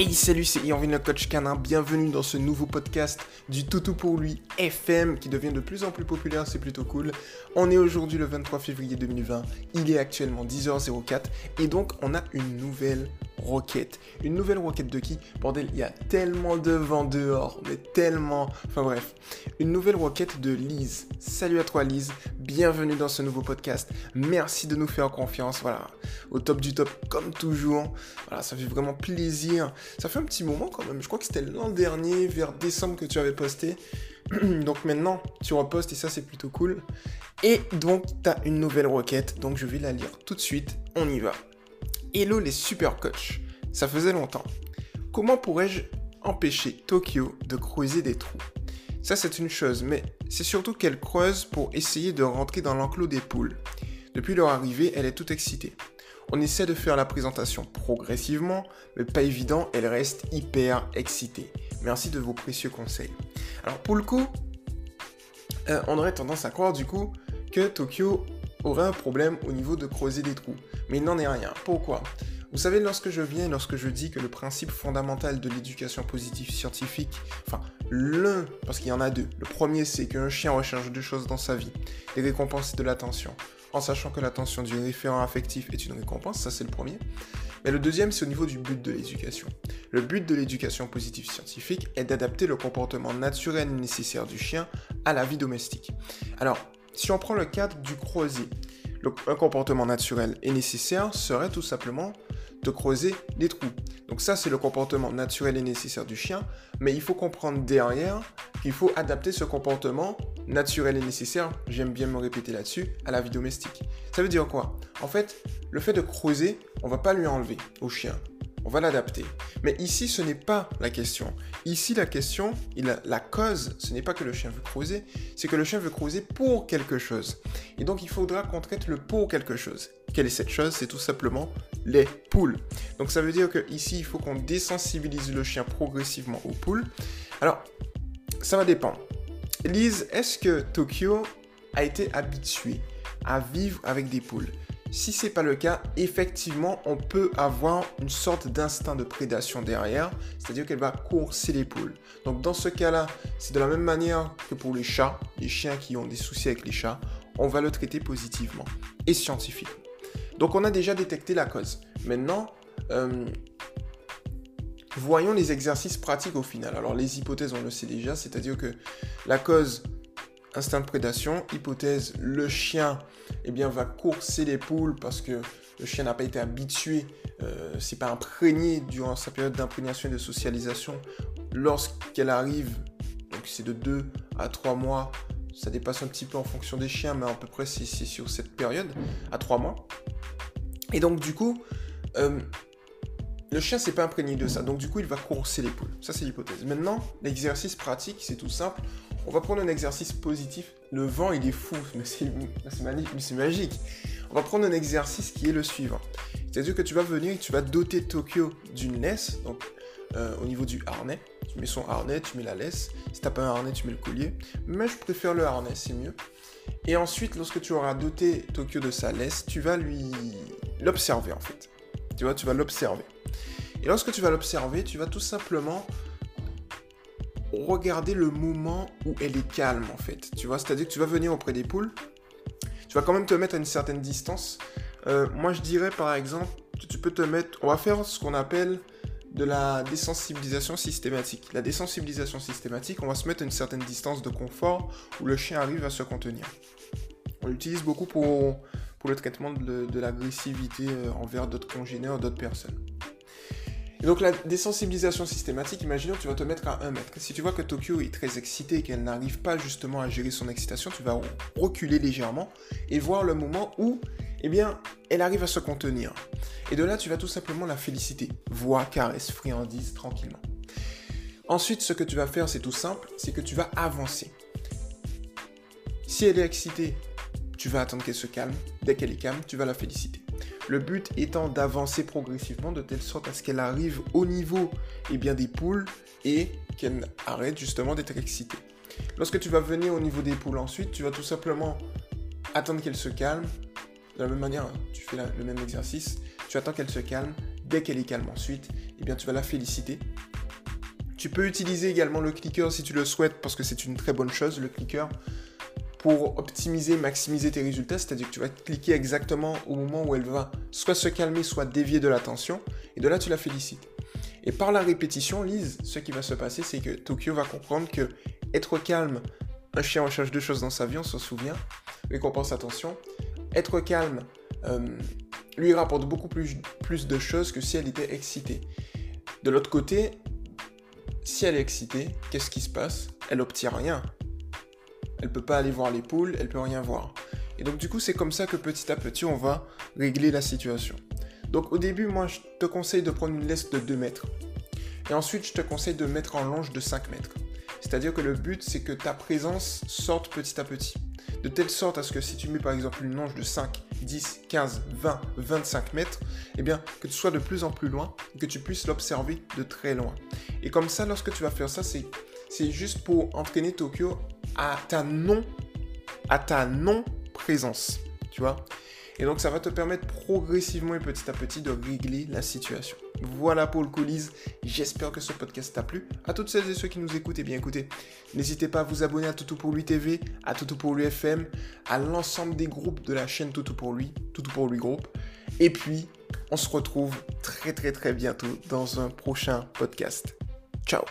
Hey salut, c'est Yanvin coach canin, bienvenue dans ce nouveau podcast du Toutou pour lui FM qui devient de plus en plus populaire, c'est plutôt cool. On est aujourd'hui le 23 février 2020, il est actuellement 10h04 et donc on a une nouvelle roquette. Une nouvelle roquette de qui? Bordel, il y a tellement de vent dehors, mais tellement... Enfin bref, une nouvelle roquette de Lise. Salut à toi Lise, bienvenue dans ce nouveau podcast. Merci de nous faire confiance, voilà, au top du top comme toujours. Voilà, ça fait vraiment plaisir ça fait un petit moment quand même. Je crois que c'était l'an dernier, vers décembre, que tu avais posté. donc maintenant, tu repostes et ça, c'est plutôt cool. Et donc, tu as une nouvelle requête. Donc, je vais la lire tout de suite. On y va. Hello les super coachs. Ça faisait longtemps. Comment pourrais-je empêcher Tokyo de creuser des trous? Ça, c'est une chose, mais c'est surtout qu'elle creuse pour essayer de rentrer dans l'enclos des poules. Depuis leur arrivée, elle est toute excitée. On essaie de faire la présentation progressivement, mais pas évident, elle reste hyper excitée. Merci de vos précieux conseils. Alors pour le coup, euh, on aurait tendance à croire du coup que Tokyo aurait un problème au niveau de creuser des trous. Mais il n'en est rien. Pourquoi? Vous savez, lorsque je viens, lorsque je dis que le principe fondamental de l'éducation positive scientifique, enfin l'un, parce qu'il y en a deux. Le premier, c'est qu'un chien recherche deux choses dans sa vie, les récompenses et de l'attention en sachant que l'attention du référent affectif est une récompense, ça c'est le premier. Mais le deuxième, c'est au niveau du but de l'éducation. Le but de l'éducation positive scientifique est d'adapter le comportement naturel nécessaire du chien à la vie domestique. Alors, si on prend le cadre du croisé, un comportement naturel et nécessaire serait tout simplement de creuser des trous. Donc ça, c'est le comportement naturel et nécessaire du chien, mais il faut comprendre derrière qu'il faut adapter ce comportement naturel et nécessaire, j'aime bien me répéter là-dessus, à la vie domestique. Ça veut dire quoi? En fait, le fait de creuser, on va pas lui enlever au chien on va l'adapter. Mais ici, ce n'est pas la question. Ici, la question, la cause, ce n'est pas que le chien veut creuser, c'est que le chien veut creuser pour quelque chose. Et donc, il faudra qu'on traite le pour quelque chose. Quelle est cette chose? C'est tout simplement les poules. Donc, ça veut dire que ici, il faut qu'on désensibilise le chien progressivement aux poules. Alors, ça va dépendre. Lise, est-ce que Tokyo a été habitué à vivre avec des poules? Si c'est pas le cas, effectivement, on peut avoir une sorte d'instinct de prédation derrière, c'est-à-dire qu'elle va courser les poules. Donc dans ce cas-là, c'est de la même manière que pour les chats, les chiens qui ont des soucis avec les chats, on va le traiter positivement et scientifiquement. Donc on a déjà détecté la cause. Maintenant, euh, voyons les exercices pratiques au final. Alors les hypothèses, on le sait déjà, c'est-à-dire que la cause instinct de prédation. Hypothèse, le chien eh bien, va courser les poules parce que le chien n'a pas été habitué, euh, c'est pas imprégné durant sa période d'imprégnation et de socialisation. Lorsqu'elle arrive, donc c'est de 2 à 3 mois, ça dépasse un petit peu en fonction des chiens, mais à peu près c'est sur cette période, à 3 mois. Et donc du coup, euh, le chien s'est pas imprégné de ça, donc du coup il va courser les poules. Ça c'est l'hypothèse. Maintenant, l'exercice pratique, c'est tout simple. On va prendre un exercice positif. Le vent, il est fou, mais c'est magique. On va prendre un exercice qui est le suivant. C'est-à-dire que tu vas venir et tu vas doter Tokyo d'une laisse, donc euh, au niveau du harnais. Tu mets son harnais, tu mets la laisse. Si t'as pas un harnais, tu mets le collier. Mais je préfère le harnais, c'est mieux. Et ensuite, lorsque tu auras doté Tokyo de sa laisse, tu vas lui l'observer en fait. Tu vois, tu vas l'observer. Et lorsque tu vas l'observer, tu vas tout simplement regarder le moment où elle est calme en fait. Tu vois, c'est-à-dire que tu vas venir auprès des poules, tu vas quand même te mettre à une certaine distance. Euh, moi je dirais par exemple, tu peux te mettre, on va faire ce qu'on appelle de la désensibilisation systématique. La désensibilisation systématique, on va se mettre à une certaine distance de confort où le chien arrive à se contenir. On l'utilise beaucoup pour, le traitement de, de l'agressivité euh, envers d'autres congénères, d'autres personnes. Donc la désensibilisation systématique, imaginons tu vas te mettre à 1 mètre. Si tu vois que Tokyo est très excitée et qu'elle n'arrive pas justement à gérer son excitation, tu vas reculer légèrement et voir le moment où, eh bien, elle arrive à se contenir. Et de là, tu vas tout simplement la féliciter. Voix, caresse, friandise, tranquillement. Ensuite, ce que tu vas faire, c'est tout simple, c'est que tu vas avancer. Si elle est excitée, tu vas attendre qu'elle se calme. Dès qu'elle est calme, tu vas la féliciter. Le but étant d'avancer progressivement de telle sorte à ce qu'elle arrive au niveau eh bien, des poules et qu'elle arrête justement d'être excitée. Lorsque tu vas venir au niveau des poules ensuite, tu vas tout simplement attendre qu'elle se calme. De la même manière, tu fais le même exercice. Tu attends qu'elle se calme. dès qu'elle est calme ensuite, eh bien tu vas la féliciter. Tu peux utiliser également le clicker si tu le souhaites parce que c'est une très bonne chose, le clicker, pour optimiser, maximiser tes résultats. C'est-à-dire que tu vas cliquer exactement au moment où elle va soit se calmer, soit dévier de l'attention. Et de là, tu la félicites. Et par la répétition, Lise, ce qui va se passer, c'est que Tokyo va comprendre que être calme, un chien recherche deux choses dans sa vie, on s'en souvient. Récompense, attention. Être calme euh, lui rapporte beaucoup plus, plus de choses que si elle était excitée. De l'autre côté, si elle est excitée, qu'est-ce qui se passe? Elle obtient rien. Elle peut pas aller voir les poules, elle peut rien voir. Et donc du coup, c'est comme ça que petit à petit, on va régler la situation. Donc au début, moi, je te conseille de prendre une laisse de 2 mètres. Et ensuite, je te conseille de mettre en longe de 5 mètres. C'est-à-dire que le but, c'est que ta présence sorte petit à petit. De telle sorte à ce que si tu mets par exemple une longe de 5, 10, 15, 20, 25 mètres, eh bien, que tu sois de plus en plus loin, que tu puisses l'observer de très loin. Et comme ça, lorsque tu vas faire ça, c'est, c'est juste pour entraîner Tokyo à ta non, à ta non-présence. Tu vois et donc ça va te permettre progressivement et petit à petit de régler la situation. Voilà pour le coulisses. J'espère que ce podcast t'a plu. À toutes celles et ceux qui nous écoutent, et eh bien écoutez, n'hésitez pas à vous abonner à Toutou pour lui TV, à Toutou pour lui FM, à l'ensemble des groupes de la chaîne Toutou pour lui, Toutou pour lui groupe. Et puis, on se retrouve très très très bientôt dans un prochain podcast. Ciao